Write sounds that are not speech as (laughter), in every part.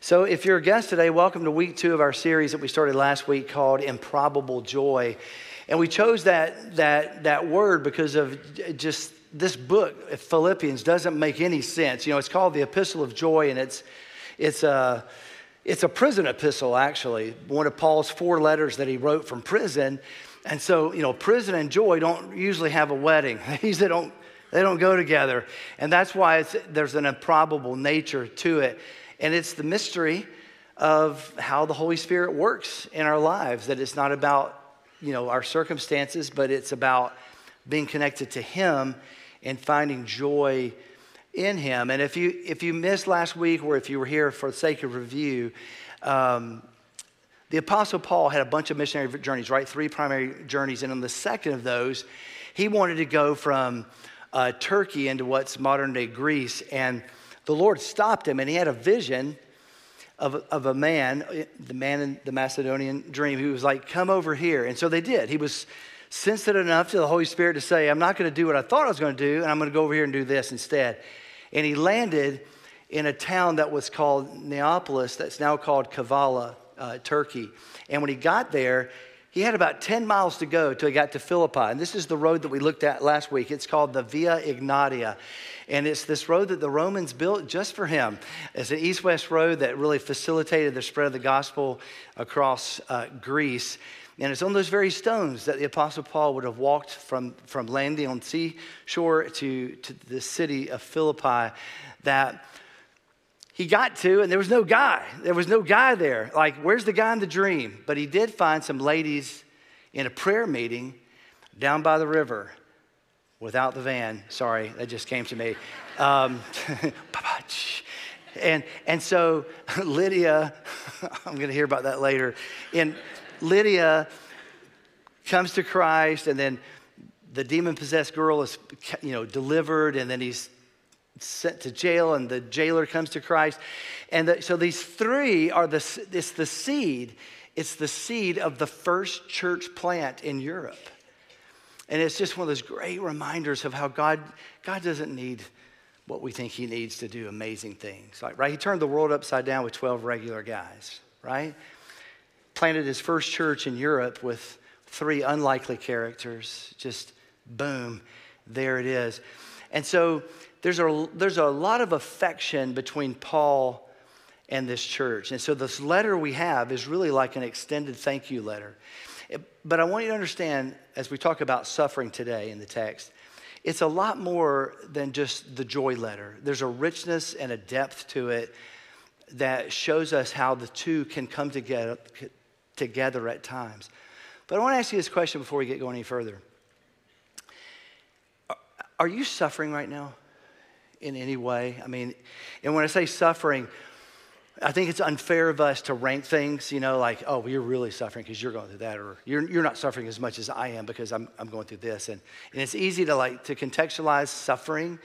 So, if you're a guest today, welcome to week two of our series that we started last week called Improbable Joy. And we chose that, that, that word because of just this book, Philippians, doesn't make any sense. You know, it's called the Epistle of Joy, and it's, it's, a, it's a prison epistle, actually, one of Paul's four letters that he wrote from prison. And so, you know, prison and joy don't usually have a wedding. (laughs) they don't, they don't go together. And that's why there's an improbable nature to it. And it's the mystery of how the Holy Spirit works in our lives, that it's not about, you know, our circumstances, but it's about being connected to Him and finding joy in Him. And if you, if you missed last week, or if you were here for the sake of review, um, the Apostle Paul had a bunch of missionary journeys, right? Three primary journeys. And on the second of those, he wanted to go from uh, Turkey into what's modern day Greece. And the Lord stopped him and he had a vision of, of a man, the man in the Macedonian dream, who was like, Come over here. And so they did. He was sensitive enough to the Holy Spirit to say, I'm not going to do what I thought I was going to do, and I'm going to go over here and do this instead. And he landed in a town that was called Neapolis, that's now called Kavala, uh, Turkey. And when he got there, he had about 10 miles to go till he got to Philippi. And this is the road that we looked at last week. It's called the Via Egnatia. And it's this road that the Romans built just for him. It's an east west road that really facilitated the spread of the gospel across uh, Greece. And it's on those very stones that the Apostle Paul would have walked from, from landing on seashore to, to the city of Philippi that he got to, and there was no guy. There was no guy there. Like, where's the guy in the dream? But he did find some ladies in a prayer meeting down by the river without the van. Sorry, that just came to me. Um, (laughs) and, and so (laughs) Lydia, (laughs) I'm going to hear about that later. And Lydia comes to Christ, and then the demon possessed girl is you know, delivered, and then he's sent to jail, and the jailer comes to Christ. And the, so these three are the, it's the seed. It's the seed of the first church plant in Europe. And it's just one of those great reminders of how God, God doesn't need what we think he needs to do amazing things. Like, right? He turned the world upside down with 12 regular guys, right? Planted his first church in Europe with three unlikely characters. Just boom, there it is. And so there's a, there's a lot of affection between Paul and this church. And so this letter we have is really like an extended thank you letter. But I want you to understand, as we talk about suffering today in the text, it's a lot more than just the joy letter. There's a richness and a depth to it that shows us how the two can come together, together at times. But I want to ask you this question before we get going any further. Are you suffering right now in any way? I mean, and when I say suffering, I think it's unfair of us to rank things, you know, like, oh, well, you're really suffering because you're going through that, or you're, you're not suffering as much as I am because I'm, I'm going through this. And, and it's easy to like to contextualize suffering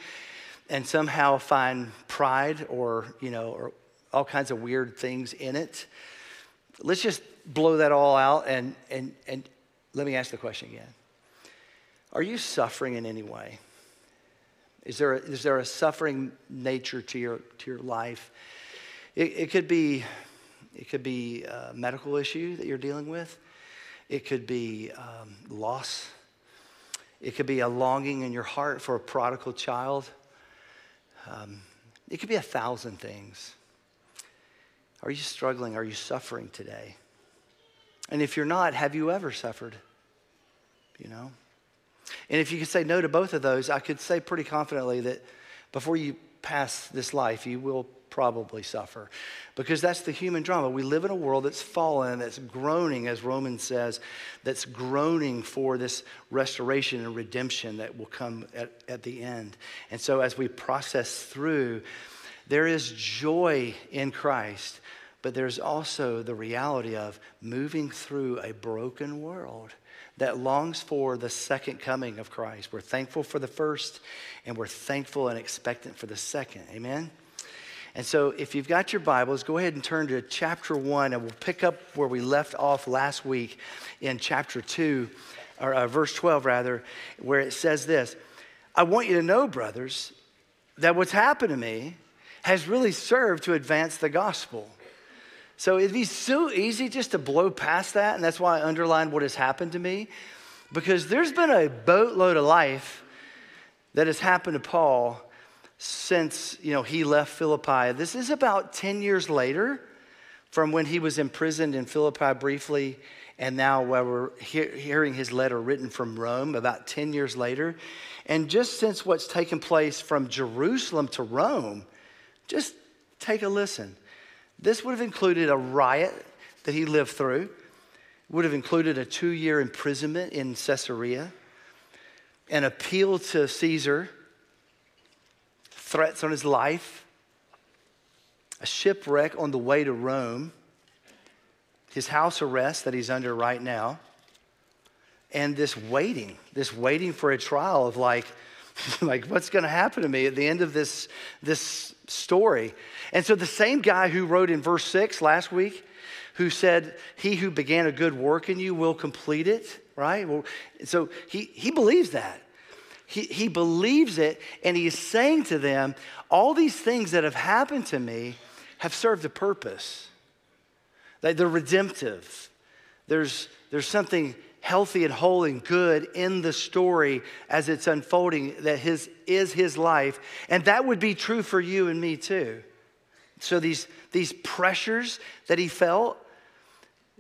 and somehow find pride or, you know, or all kinds of weird things in it. Let's just blow that all out and, and, and let me ask the question again. Are you suffering in any way? Is there a, is there a suffering nature to your, to your life? It, it could be, it could be a medical issue that you're dealing with. It could be um, loss. It could be a longing in your heart for a prodigal child. Um, it could be a thousand things. Are you struggling? Are you suffering today? And if you're not, have you ever suffered? You know? And if you could say no to both of those, I could say pretty confidently that before you pass this life, you will probably suffer because that's the human drama. We live in a world that's fallen, that's groaning, as Romans says, that's groaning for this restoration and redemption that will come at, at the end. And so, as we process through, there is joy in Christ, but there's also the reality of moving through a broken world that longs for the second coming of Christ. We're thankful for the first, and we're thankful and expectant for the second. Amen? And so, if you've got your Bibles, go ahead and turn to chapter one, and we'll pick up where we left off last week in chapter two, or uh, verse 12, rather, where it says this I want you to know, brothers, that what's happened to me has really served to advance the gospel. So it'd be so easy just to blow past that. And that's why I underlined what has happened to me. Because there's been a boatload of life that has happened to Paul since you know he left Philippi. This is about 10 years later from when he was imprisoned in Philippi briefly, and now where we're hearing his letter written from Rome about 10 years later. And just since what's taken place from Jerusalem to Rome, just take a listen. This would have included a riot that he lived through, would have included a two year imprisonment in Caesarea, an appeal to Caesar, threats on his life, a shipwreck on the way to Rome, his house arrest that he's under right now, and this waiting, this waiting for a trial of like, (laughs) like what's going to happen to me at the end of this, this story. And so the same guy who wrote in verse 6 last week, who said, He who began a good work in you will complete it, right? Well, so he, he believes that. He, he believes it, and he is saying to them, All these things that have happened to me have served a purpose. They're redemptive. There's, there's something healthy and whole and good in the story as it's unfolding that his is his life and that would be true for you and me too so these these pressures that he felt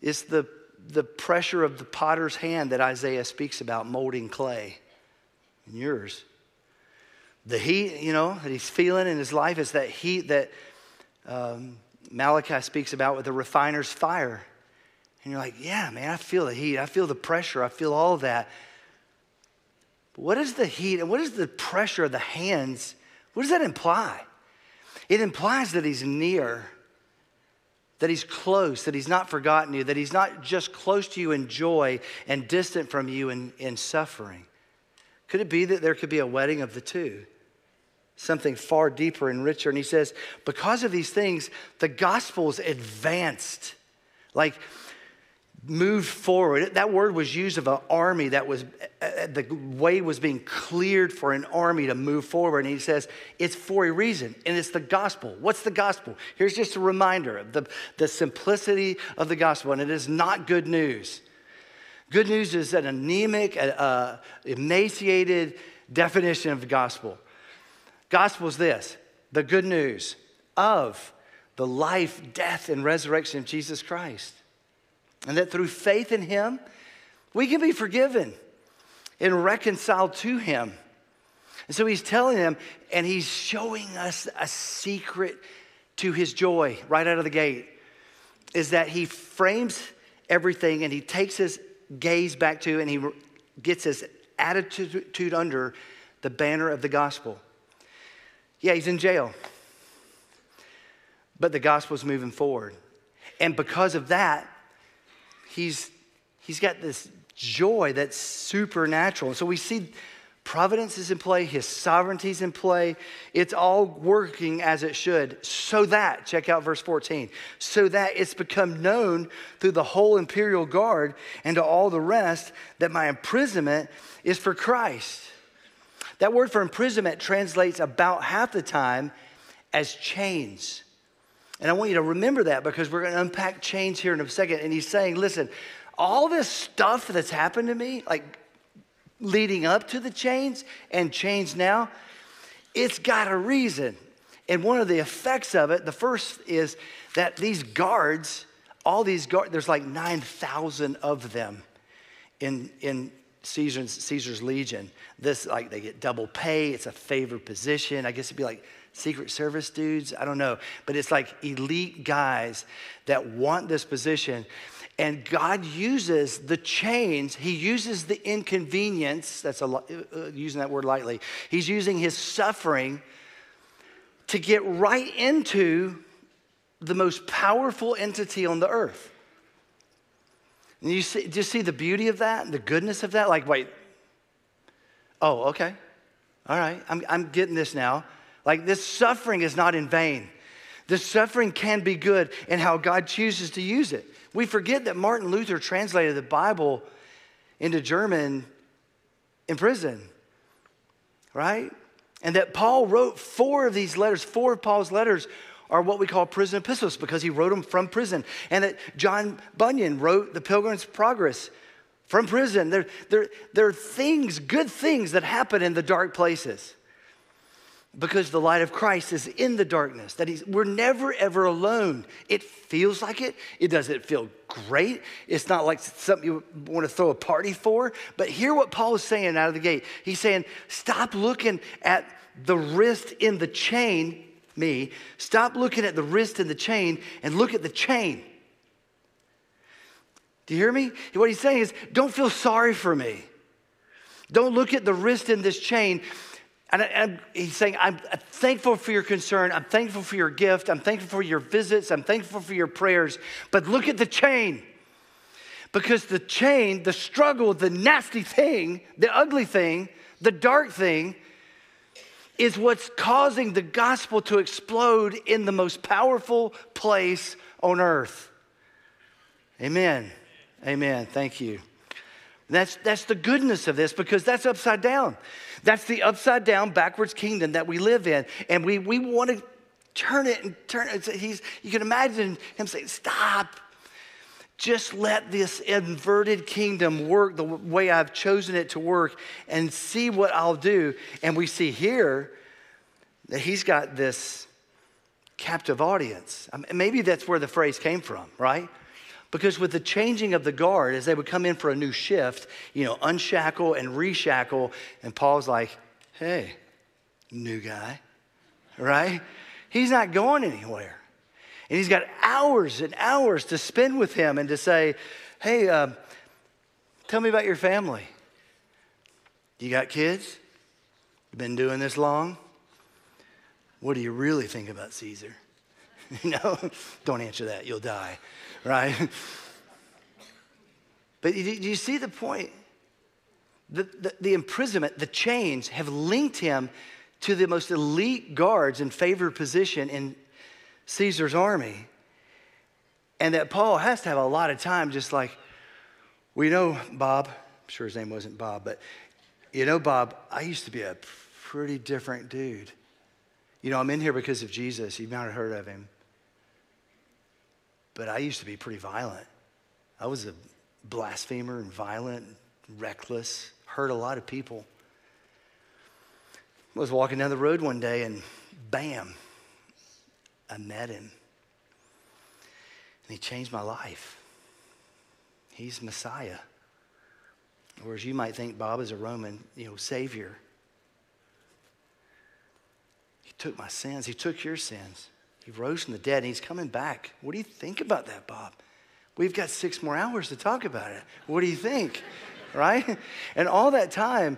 is the the pressure of the potter's hand that isaiah speaks about molding clay in yours the heat you know that he's feeling in his life is that heat that um, malachi speaks about with the refiner's fire and you're like, yeah, man, I feel the heat. I feel the pressure. I feel all of that. But what is the heat and what is the pressure of the hands? What does that imply? It implies that he's near, that he's close, that he's not forgotten you, that he's not just close to you in joy and distant from you in, in suffering. Could it be that there could be a wedding of the two? Something far deeper and richer. And he says, because of these things, the gospel's advanced. Like, moved forward. That word was used of an army that was, uh, uh, the way was being cleared for an army to move forward. And he says, it's for a reason, and it's the gospel. What's the gospel? Here's just a reminder of the, the simplicity of the gospel, and it is not good news. Good news is an anemic, uh, uh emaciated definition of the gospel. Gospel is this the good news of the life, death, and resurrection of Jesus Christ. And that through faith in Him, we can be forgiven and reconciled to Him. And so He's telling them, and He's showing us a secret to His joy right out of the gate is that He frames everything and He takes His gaze back to and He gets His attitude under the banner of the gospel. Yeah, He's in jail, but the gospel's moving forward. And because of that, he's, he's got this joy that's supernatural. And so we see providence is in play, his sovereignty is in play. It's all working as it should. So that, check out verse 14, so that it's become known through the whole imperial guard and to all the rest that my imprisonment is for Christ. That word for imprisonment translates about half the time as chains. And I want you to remember that because we're going to unpack chains here in a second. And he's saying, listen, all this stuff that's happened to me, like leading up to the chains and chains now, it's got a reason. And one of the effects of it, the first is that these guards, all these guards, there's like 9,000 of them in, in Caesar's, Caesar's legion. This, like, they get double pay. It's a favored position. I guess it'd be like Secret Service dudes, I don't know. But it's like elite guys that want this position. And God uses the chains, He uses the inconvenience, that's a, uh, uh, using that word lightly. He's using His suffering to get right into the most powerful entity on the earth. And you see, just see the beauty of that, the goodness of that? Like, wait, oh, okay. All right, I'm, I'm getting this now. Like this suffering is not in vain. This suffering can be good and how God chooses to use it. We forget that Martin Luther translated the Bible into German in prison, right? And that Paul wrote four of these letters, four of Paul's letters are what we call prison epistles because he wrote them from prison. And that John Bunyan wrote the Pilgrim's Progress from prison. There, there, there are things, good things that happen in the dark places because the light of Christ is in the darkness. That he's, we're never ever alone. It feels like it. It doesn't feel great. It's not like something you want to throw a party for. But hear what Paul is saying out of the gate. He's saying, stop looking at the wrist in the chain, me. Stop looking at the wrist in the chain and look at the chain. Do you hear me? What he's saying is, don't feel sorry for me. Don't look at the wrist in this chain and, and he's saying, I'm uh, thankful for your concern. I'm thankful for your gift. I'm thankful for your visits. I'm thankful for your prayers. But look at the chain. Because the chain, the struggle, the nasty thing, the ugly thing, the dark thing, is what's causing the gospel to explode in the most powerful place on earth. Amen. Amen. Thank you. That's, that's the goodness of this because that's upside down. That's the upside down, backwards kingdom that we live in. And we, we want to turn it and turn it. He's, you can imagine him saying, Stop. Just let this inverted kingdom work the way I've chosen it to work and see what I'll do. And we see here that he's got this captive audience. Maybe that's where the phrase came from, right? Because with the changing of the guard, as they would come in for a new shift, you know, unshackle and reshackle, and Paul's like, hey, new guy, right? He's not going anywhere. And he's got hours and hours to spend with him and to say, hey, uh, tell me about your family. You got kids? You been doing this long? What do you really think about Caesar? (laughs) you know, don't answer that, you'll die right? but do you see the point? The, the, the, imprisonment, the chains have linked him to the most elite guards in favored position in Caesar's army. And that Paul has to have a lot of time, just like, we know Bob, I'm sure his name wasn't Bob, but you know, Bob, I used to be a pretty different dude. You know, I'm in here because of Jesus. You might have heard of him. But I used to be pretty violent. I was a blasphemer and violent, reckless, hurt a lot of people. I was walking down the road one day and bam, I met him. And he changed my life. He's Messiah. Or as you might think, Bob is a Roman, you know, Savior. He took my sins, He took your sins. He rose from the dead and he's coming back. What do you think about that, Bob? We've got six more hours to talk about it. What do you think? (laughs) right? And all that time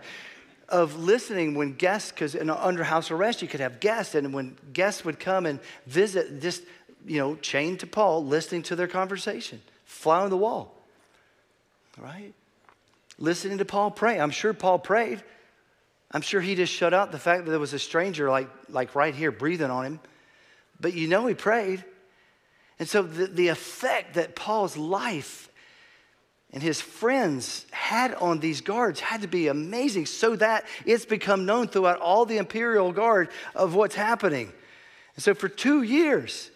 of listening when guests, because under house arrest, you could have guests, and when guests would come and visit, just, you know, chained to Paul, listening to their conversation, fly on the wall, right? Listening to Paul pray. I'm sure Paul prayed. I'm sure he just shut out the fact that there was a stranger like, like right here breathing on him but you know he prayed. And so the, the effect that Paul's life and his friends had on these guards had to be amazing so that it's become known throughout all the imperial guard of what's happening. And so for two years,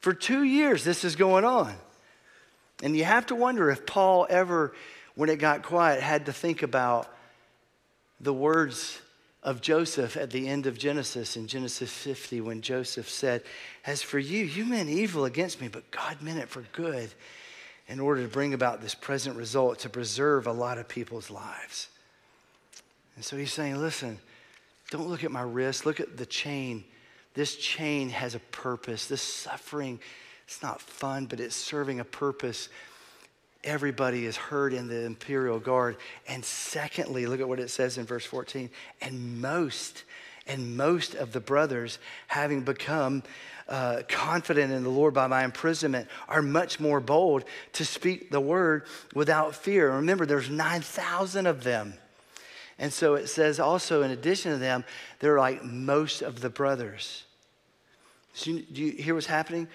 for two years, this is going on. And you have to wonder if Paul ever, when it got quiet, had to think about the words of Joseph at the end of Genesis, in Genesis 50, when Joseph said, As for you, you meant evil against me, but God meant it for good in order to bring about this present result to preserve a lot of people's lives. And so he's saying, Listen, don't look at my wrist, look at the chain. This chain has a purpose. This suffering, it's not fun, but it's serving a purpose everybody is heard in the imperial guard. And secondly, look at what it says in verse 14. And most, and most of the brothers, having become uh, confident in the Lord by my imprisonment, are much more bold to speak the word without fear. Remember, there's 9,000 of them. And so it says also, in addition to them, they're like most of the brothers. So you, do you hear what's happening?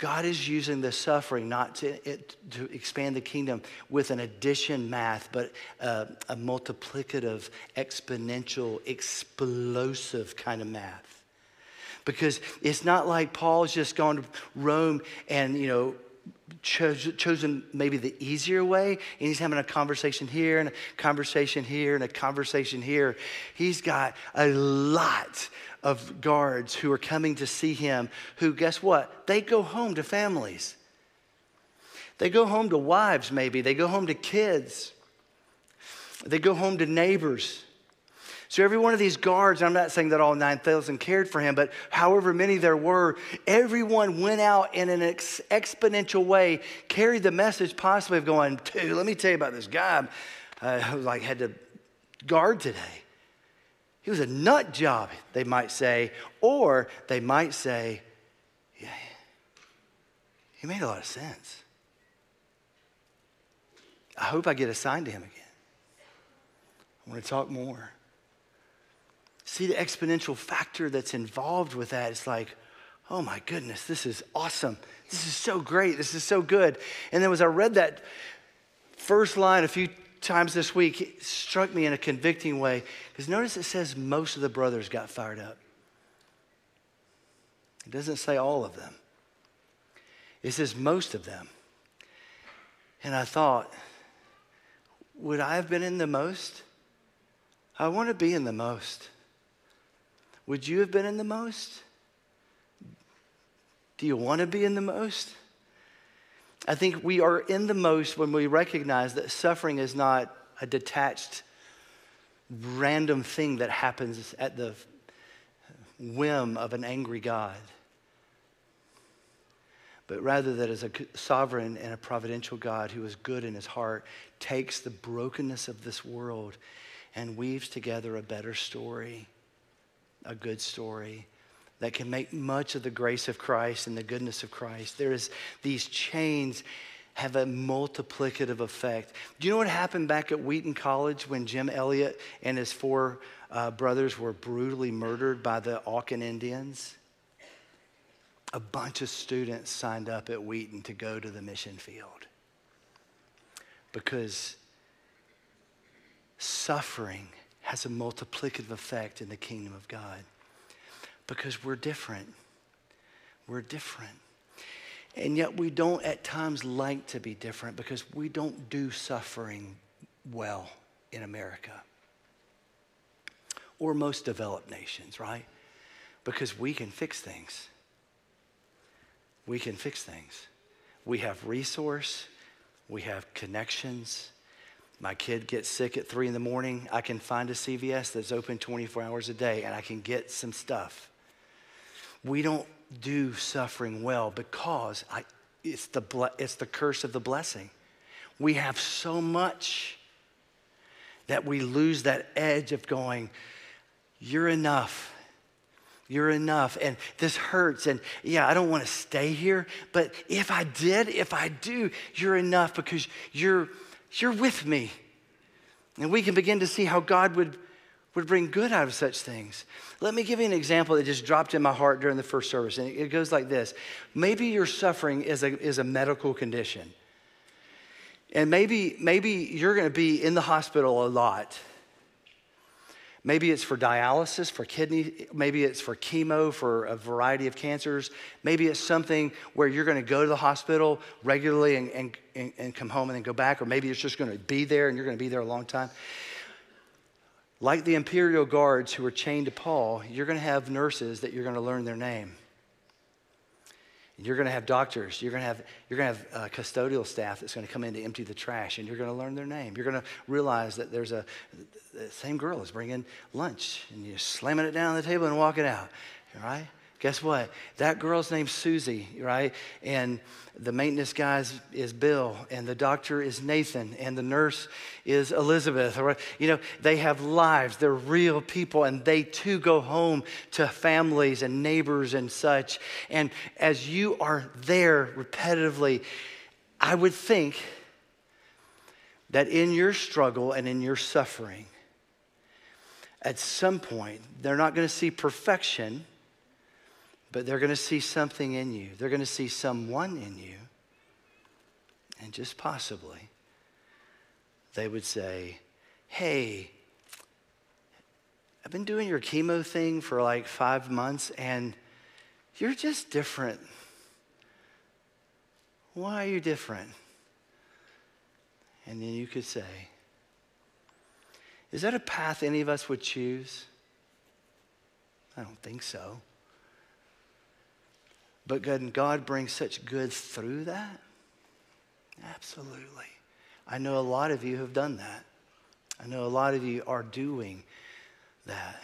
God is using the suffering not to, it, to expand the kingdom with an addition math, but a, a multiplicative, exponential, explosive kind of math. Because it's not like Paul's just gone to Rome and, you know, chosen maybe the easier way, and he's having a conversation here and a conversation here and a conversation here. He's got a lot of guards who are coming to see him, who, guess what? They go home to families. They go home to wives, maybe. They go home to kids. They go home to neighbors. So every one of these guards, I'm not saying that all 9,000 cared for him, but however many there were, everyone went out in an ex- exponential way, carried the message possibly of going, dude, let me tell you about this guy uh, like had to guard today. He was a nut job, they might say, or they might say, yeah, he made a lot of sense. I hope I get assigned to him again. I want to talk more see the exponential factor that's involved with that. It's like, oh my goodness, this is awesome. This is so great. This is so good. And then as I read that first line a few times this week, it struck me in a convicting way. Because notice it says most of the brothers got fired up. It doesn't say all of them, it says most of them. And I thought, would I have been in the most? I want to be in the most. Would you have been in the most? Do you want to be in the most? I think we are in the most when we recognize that suffering is not a detached, random thing that happens at the whim of an angry God, but rather that as a sovereign and a providential God who is good in his heart takes the brokenness of this world and weaves together a better story a good story that can make much of the grace of Christ and the goodness of Christ. There is these chains have a multiplicative effect. Do you know what happened back at Wheaton College when Jim Elliot and his four uh, brothers were brutally murdered by the Auca Indians? A bunch of students signed up at Wheaton to go to the mission field because suffering has a multiplicative effect in the kingdom of God because we're different. We're different. And yet we don't at times like to be different because we don't do suffering well in America or most developed nations, right? Because we can fix things. We can fix things. We have resource, we have connections, my kid gets sick at three in the morning, I can find a CVS that's open 24 hours a day and I can get some stuff. We don't do suffering well because I, it's, the, it's the curse of the blessing. We have so much that we lose that edge of going, You're enough. You're enough. And this hurts. And yeah, I don't want to stay here. But if I did, if I do, you're enough because you're you're with me. And we can begin to see how God would, would bring good out of such things. Let me give you an example that just dropped in my heart during the first service. And it goes like this Maybe your suffering is a, is a medical condition. And maybe, maybe you're going to be in the hospital a lot. Maybe it's for dialysis, for kidney, maybe it's for chemo, for a variety of cancers. Maybe it's something where you're going to go to the hospital regularly and, and, and, come home and then go back, or maybe it's just going to be there and you're going to be there a long time. Like the imperial guards who were chained to Paul, you're going to have nurses that you're going to learn their name. You're going to have doctors. You're going to have, you're going to have uh, custodial staff that's going to come in to empty the trash, and you're going to learn their name. You're going to realize that there's a the same girl is bringing lunch, and you're slamming it down on the table and walking out. Right? Guess what? That girl's name's Susie, right? And the maintenance guy is Bill, and the doctor is Nathan, and the nurse is Elizabeth. Or, you know, they have lives, they're real people, and they too go home to families and neighbors and such. And as you are there repetitively, I would think that in your struggle and in your suffering, at some point, they're not going to see perfection but they're going to see something in you. They're going to see someone in you. And just possibly, they would say, Hey, I've been doing your chemo thing for like five months, and You're just different. Why are you different? And then you could say, Is that a path any of us would choose? I don't think so. But God, God brings such good through that? Absolutely. I know a lot of you have done that. I know a lot of you are doing that.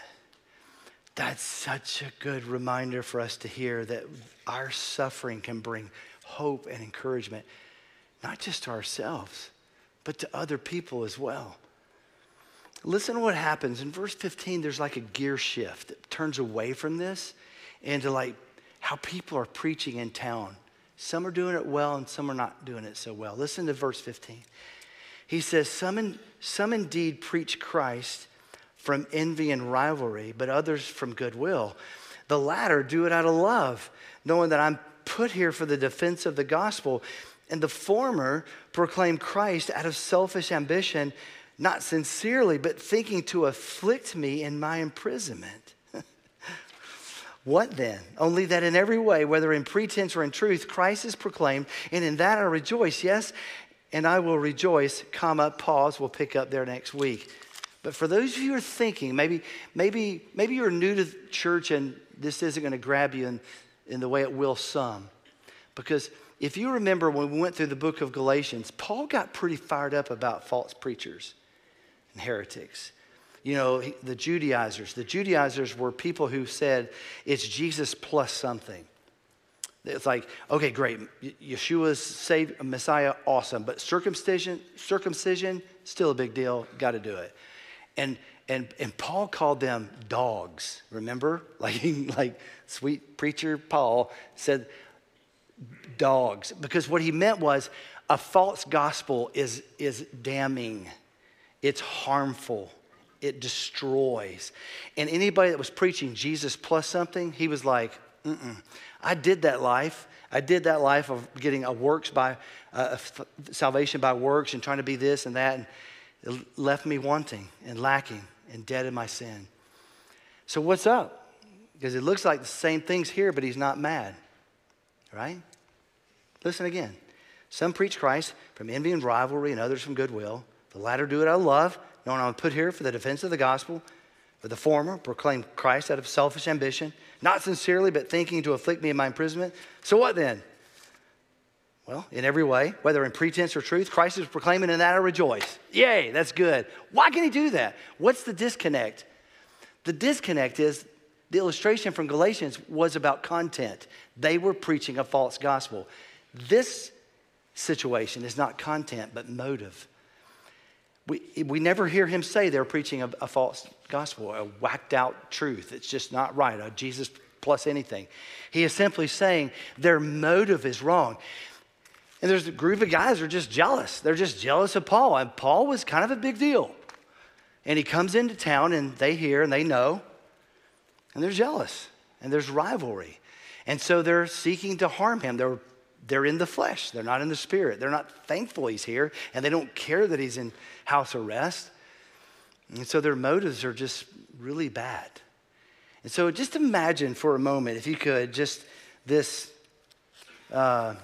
That's such a good reminder for us to hear that our suffering can bring hope and encouragement, not just to ourselves, but to other people as well. Listen to what happens. In verse 15, there's like a gear shift that turns away from this into like how people are preaching in town. Some are doing it well and some are not doing it so well. Listen to verse 15. He says, Some, in, some indeed preach Christ from envy and rivalry, but others from goodwill. The latter do it out of love, knowing that I'm put here for the defense of the gospel. And the former proclaim Christ out of selfish ambition, not sincerely, but thinking to afflict me in my imprisonment. What then? Only that in every way, whether in pretense or in truth, Christ is proclaimed, and in that I rejoice, yes, and I will rejoice, comma, pause, we'll pick up there next week. But for those of you who are thinking, maybe, maybe, maybe you're new to church and this isn't going to grab you in, in the way it will some. Because if you remember when we went through the book of Galatians, Paul got pretty fired up about false preachers and heretics. You know, the Judaizers. The Judaizers were people who said it's Jesus plus something. It's like, okay, great. Yeshua's saved, Messiah, awesome. But circumcision, circumcision, still a big deal. Got to do it. And, and, and Paul called them dogs, remember? (laughs) Like, like sweet preacher Paul said, dogs. Because what he meant was a false gospel is, is damning, it's harmful, it destroys. And anybody that was preaching Jesus plus something, he was like, Mm-mm. I did that life. I did that life of getting a works by uh, salvation by works and trying to be this and that. And it left me wanting and lacking and dead in my sin. So, what's up? Because it looks like the same things here, but he's not mad. Right? Listen again. Some preach Christ from envy and rivalry, and others from goodwill. The latter do it out of love, knowing I'm put here for the defense of the gospel. But the former proclaim Christ out of selfish ambition, not sincerely, but thinking to afflict me in my imprisonment. So, what then? Well, in every way, whether in pretense or truth, Christ is proclaiming, and that I rejoice. Yay, that's good. Why can he do that? What's the disconnect? The disconnect is the illustration from Galatians was about content. They were preaching a false gospel. This situation is not content, but motive. We, we never hear him say they're preaching a, a false gospel, a whacked out truth. It's just not right, a Jesus plus anything. He is simply saying their motive is wrong. And there's a group of guys who are just jealous. They're just jealous of Paul. And Paul was kind of a big deal. And he comes into town and they hear and they know. And they're jealous. And there's rivalry. And so they're seeking to harm him. They're, they're in the flesh, they're not in the spirit. They're not thankful he's here. And they don't care that he's in house arrest. And so their motives are just really bad. And so just imagine for a moment, if you could, just this. Uh,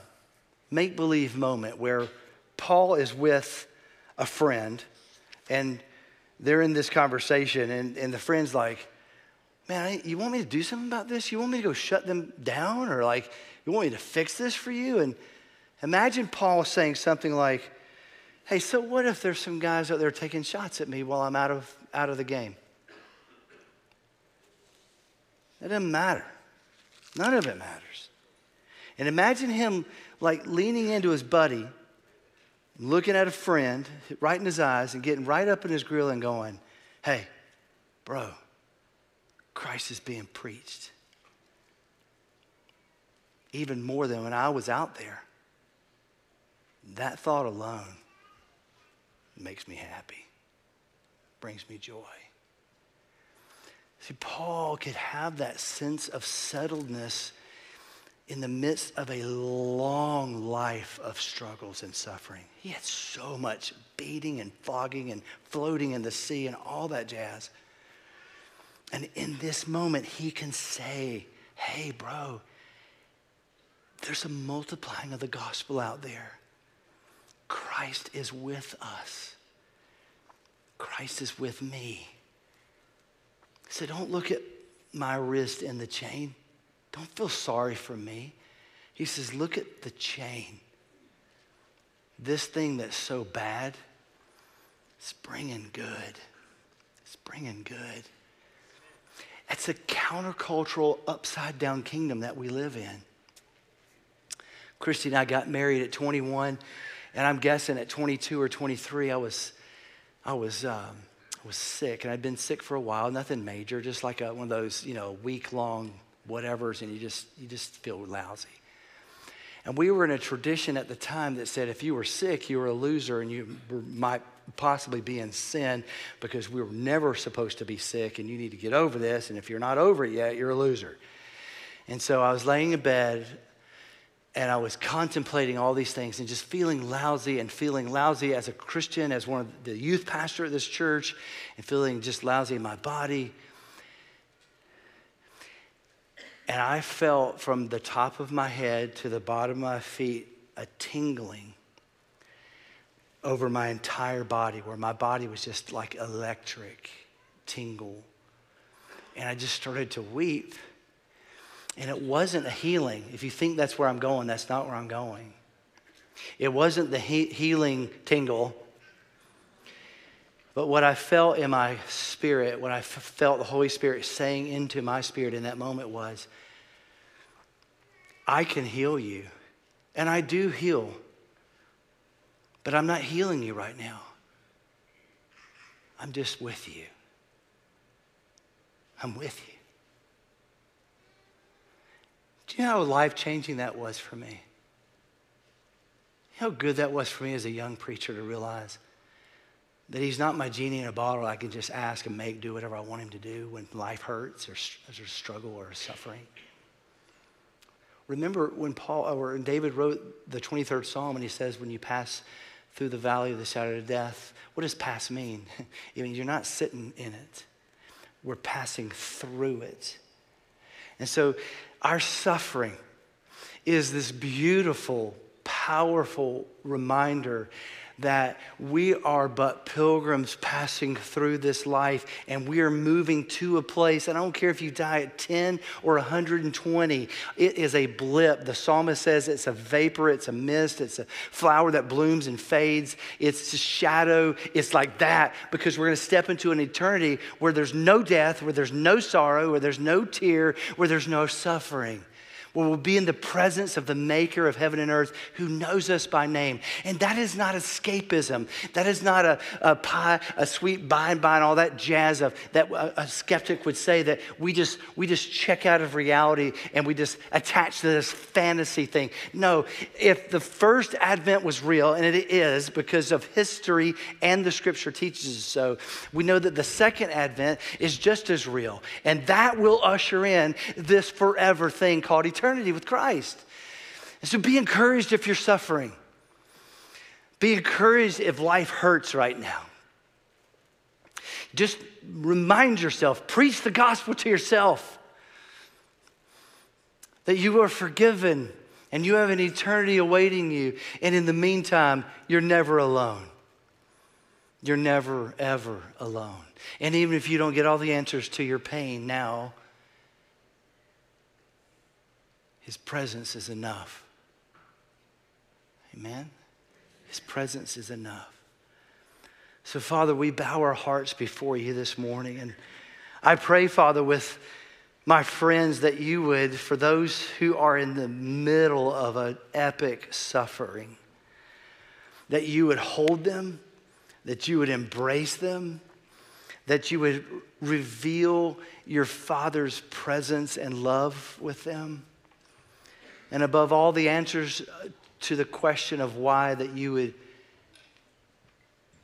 make believe moment where Paul is with a friend and they're in this conversation, and, and the friend's like, Man, you want me to do something about this? You want me to go shut them down? Or like, you want me to fix this for you? And imagine Paul saying something like, Hey, so what if there's some guys out there taking shots at me while I'm out of, out of the game? It doesn't matter. None of it matters. And imagine him like leaning into his buddy, looking at a friend right in his eyes and getting right up in his grill and going, Hey, bro, Christ is being preached. Even more than when I was out there. That thought alone makes me happy, brings me joy. See, Paul could have that sense of settledness in the midst of a long life of struggles and suffering. He had so much beating and fogging and floating in the sea and all that jazz. And in this moment, he can say, Hey, bro, there's a multiplying of the gospel out there. Christ is with us. Christ is with me. So don't look at my wrist in the chain. Don't feel sorry for me. He says, look at the chain. This thing that's so bad, it's bringing good. It's bringing good. It's a countercultural, upside down kingdom that we live in. Christy and I got married at 21, and I'm guessing at 22 or 23, I was, I was, um, I was sick, and I'd been sick for a while. Nothing major, just like a, one of those, you know, week long whatevers, and you just, you just feel lousy. And we were in a tradition at the time that said if you were sick, you were a loser and you might possibly be in sin because we were never supposed to be sick and you need to get over this. And if you're not over it yet, you're a loser. And so I was laying in bed and I was contemplating all these things and just feeling lousy and feeling lousy as a Christian, as one of the youth pastor at this church, and feeling just lousy in my body. And I felt from the top of my head to the bottom of my feet a tingling over my entire body, where my body was just like electric tingle. And I just started to weep. And it wasn't a healing. If you think that's where I'm going, that's not where I'm going. It wasn't the he- healing tingle. But what I felt in my spirit, what I f- felt the Holy Spirit saying into my spirit in that moment was, I can heal you. And I do heal. But I'm not healing you right now. I'm just with you. I'm with you. Do you know how life changing that was for me? How good that was for me as a young preacher to realize that he's not my genie in a bottle I can just ask and make do whatever I want him to do when life hurts or there's struggle or suffering. Remember when Paul or when David wrote the 23rd Psalm and he says, when you pass through the valley of the shadow of death, what does pass mean? (laughs) it means you're not sitting in it. We're passing through it. And so our suffering is this beautiful, powerful reminder that we are but pilgrims passing through this life and we are moving to a place. And I don't care if you die at 10 or 120, it is a blip. The psalmist says it's a vapor, it's a mist, it's a flower that blooms and fades, it's a shadow. It's like that because we're going to step into an eternity where there's no death, where there's no sorrow, where there's no tear, where there's no suffering where we'll be in the presence of the maker of heaven and earth who knows us by name. And that is not escapism. That is not a, a pie, a sweet by and by and all that jazz of that a, a skeptic would say that we just we just check out of reality and we just attach to this fantasy thing. No, if the first advent was real, and it is because of history and the scripture teaches us so, we know that the second advent is just as real. And that will usher in this forever thing called eternity eternity with Christ. And so be encouraged if you're suffering. Be encouraged if life hurts right now. Just remind yourself, preach the gospel to yourself that you are forgiven and you have an eternity awaiting you. And in the meantime, you're never alone. You're never, ever alone. And even if you don't get all the answers to your pain now, his presence is enough. Amen? His presence is enough. So, Father, we bow our hearts before you this morning. And I pray, Father, with my friends, that you would, for those who are in the middle of an epic suffering, that you would hold them, that you would embrace them, that you would reveal your Father's presence and love with them and above all the answers uh, to the question of why, that you would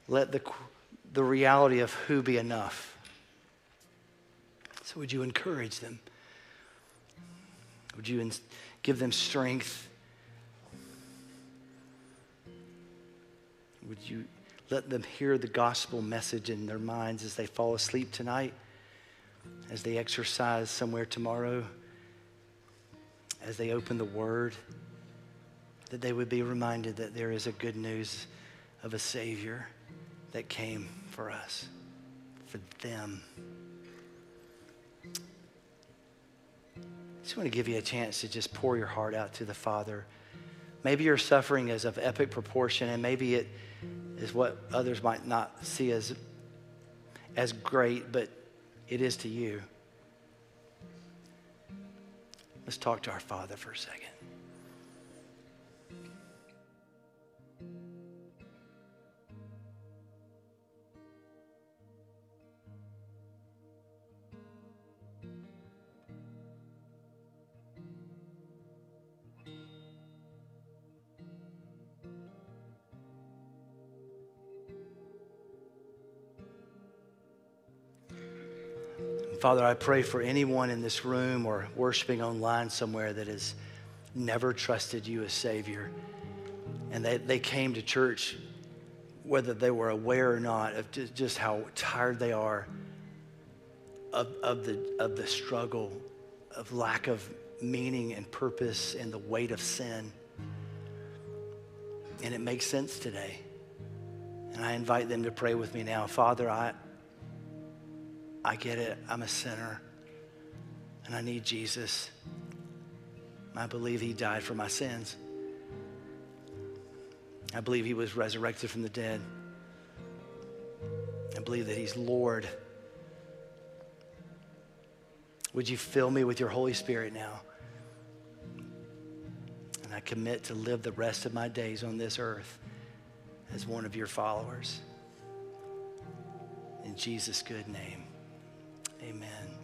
let the, the reality of who be enough. So, would you encourage them? Would you give them strength? Would you let them hear the gospel message in their minds as they fall asleep tonight, as they exercise somewhere tomorrow? As they open the Word. that they would be reminded that there is a good news of a Savior that came for us, for them. I just want to give you a chance to just pour your heart out to the Father. Maybe your suffering is of epic proportion, and maybe it is what others might not see as, as great, but it is to you. Let's talk to our Father for a second. Father, I pray for anyone in this room or worshiping online somewhere that has never trusted you as Savior. And they, they came to church, whether they were aware or not, of just how tired they are of, of, the, of the struggle, of lack of meaning and purpose and the weight of sin. And it makes sense today. And I invite them to pray with me now. Father, I, I get it. I'm a sinner and I need Jesus. I believe he died for my sins. I believe he was resurrected from the dead. I believe that he's Lord. Would you fill me with your Holy Spirit now? And I commit to live the rest of my days on this earth as one of your followers. In Jesus' good name. Amen.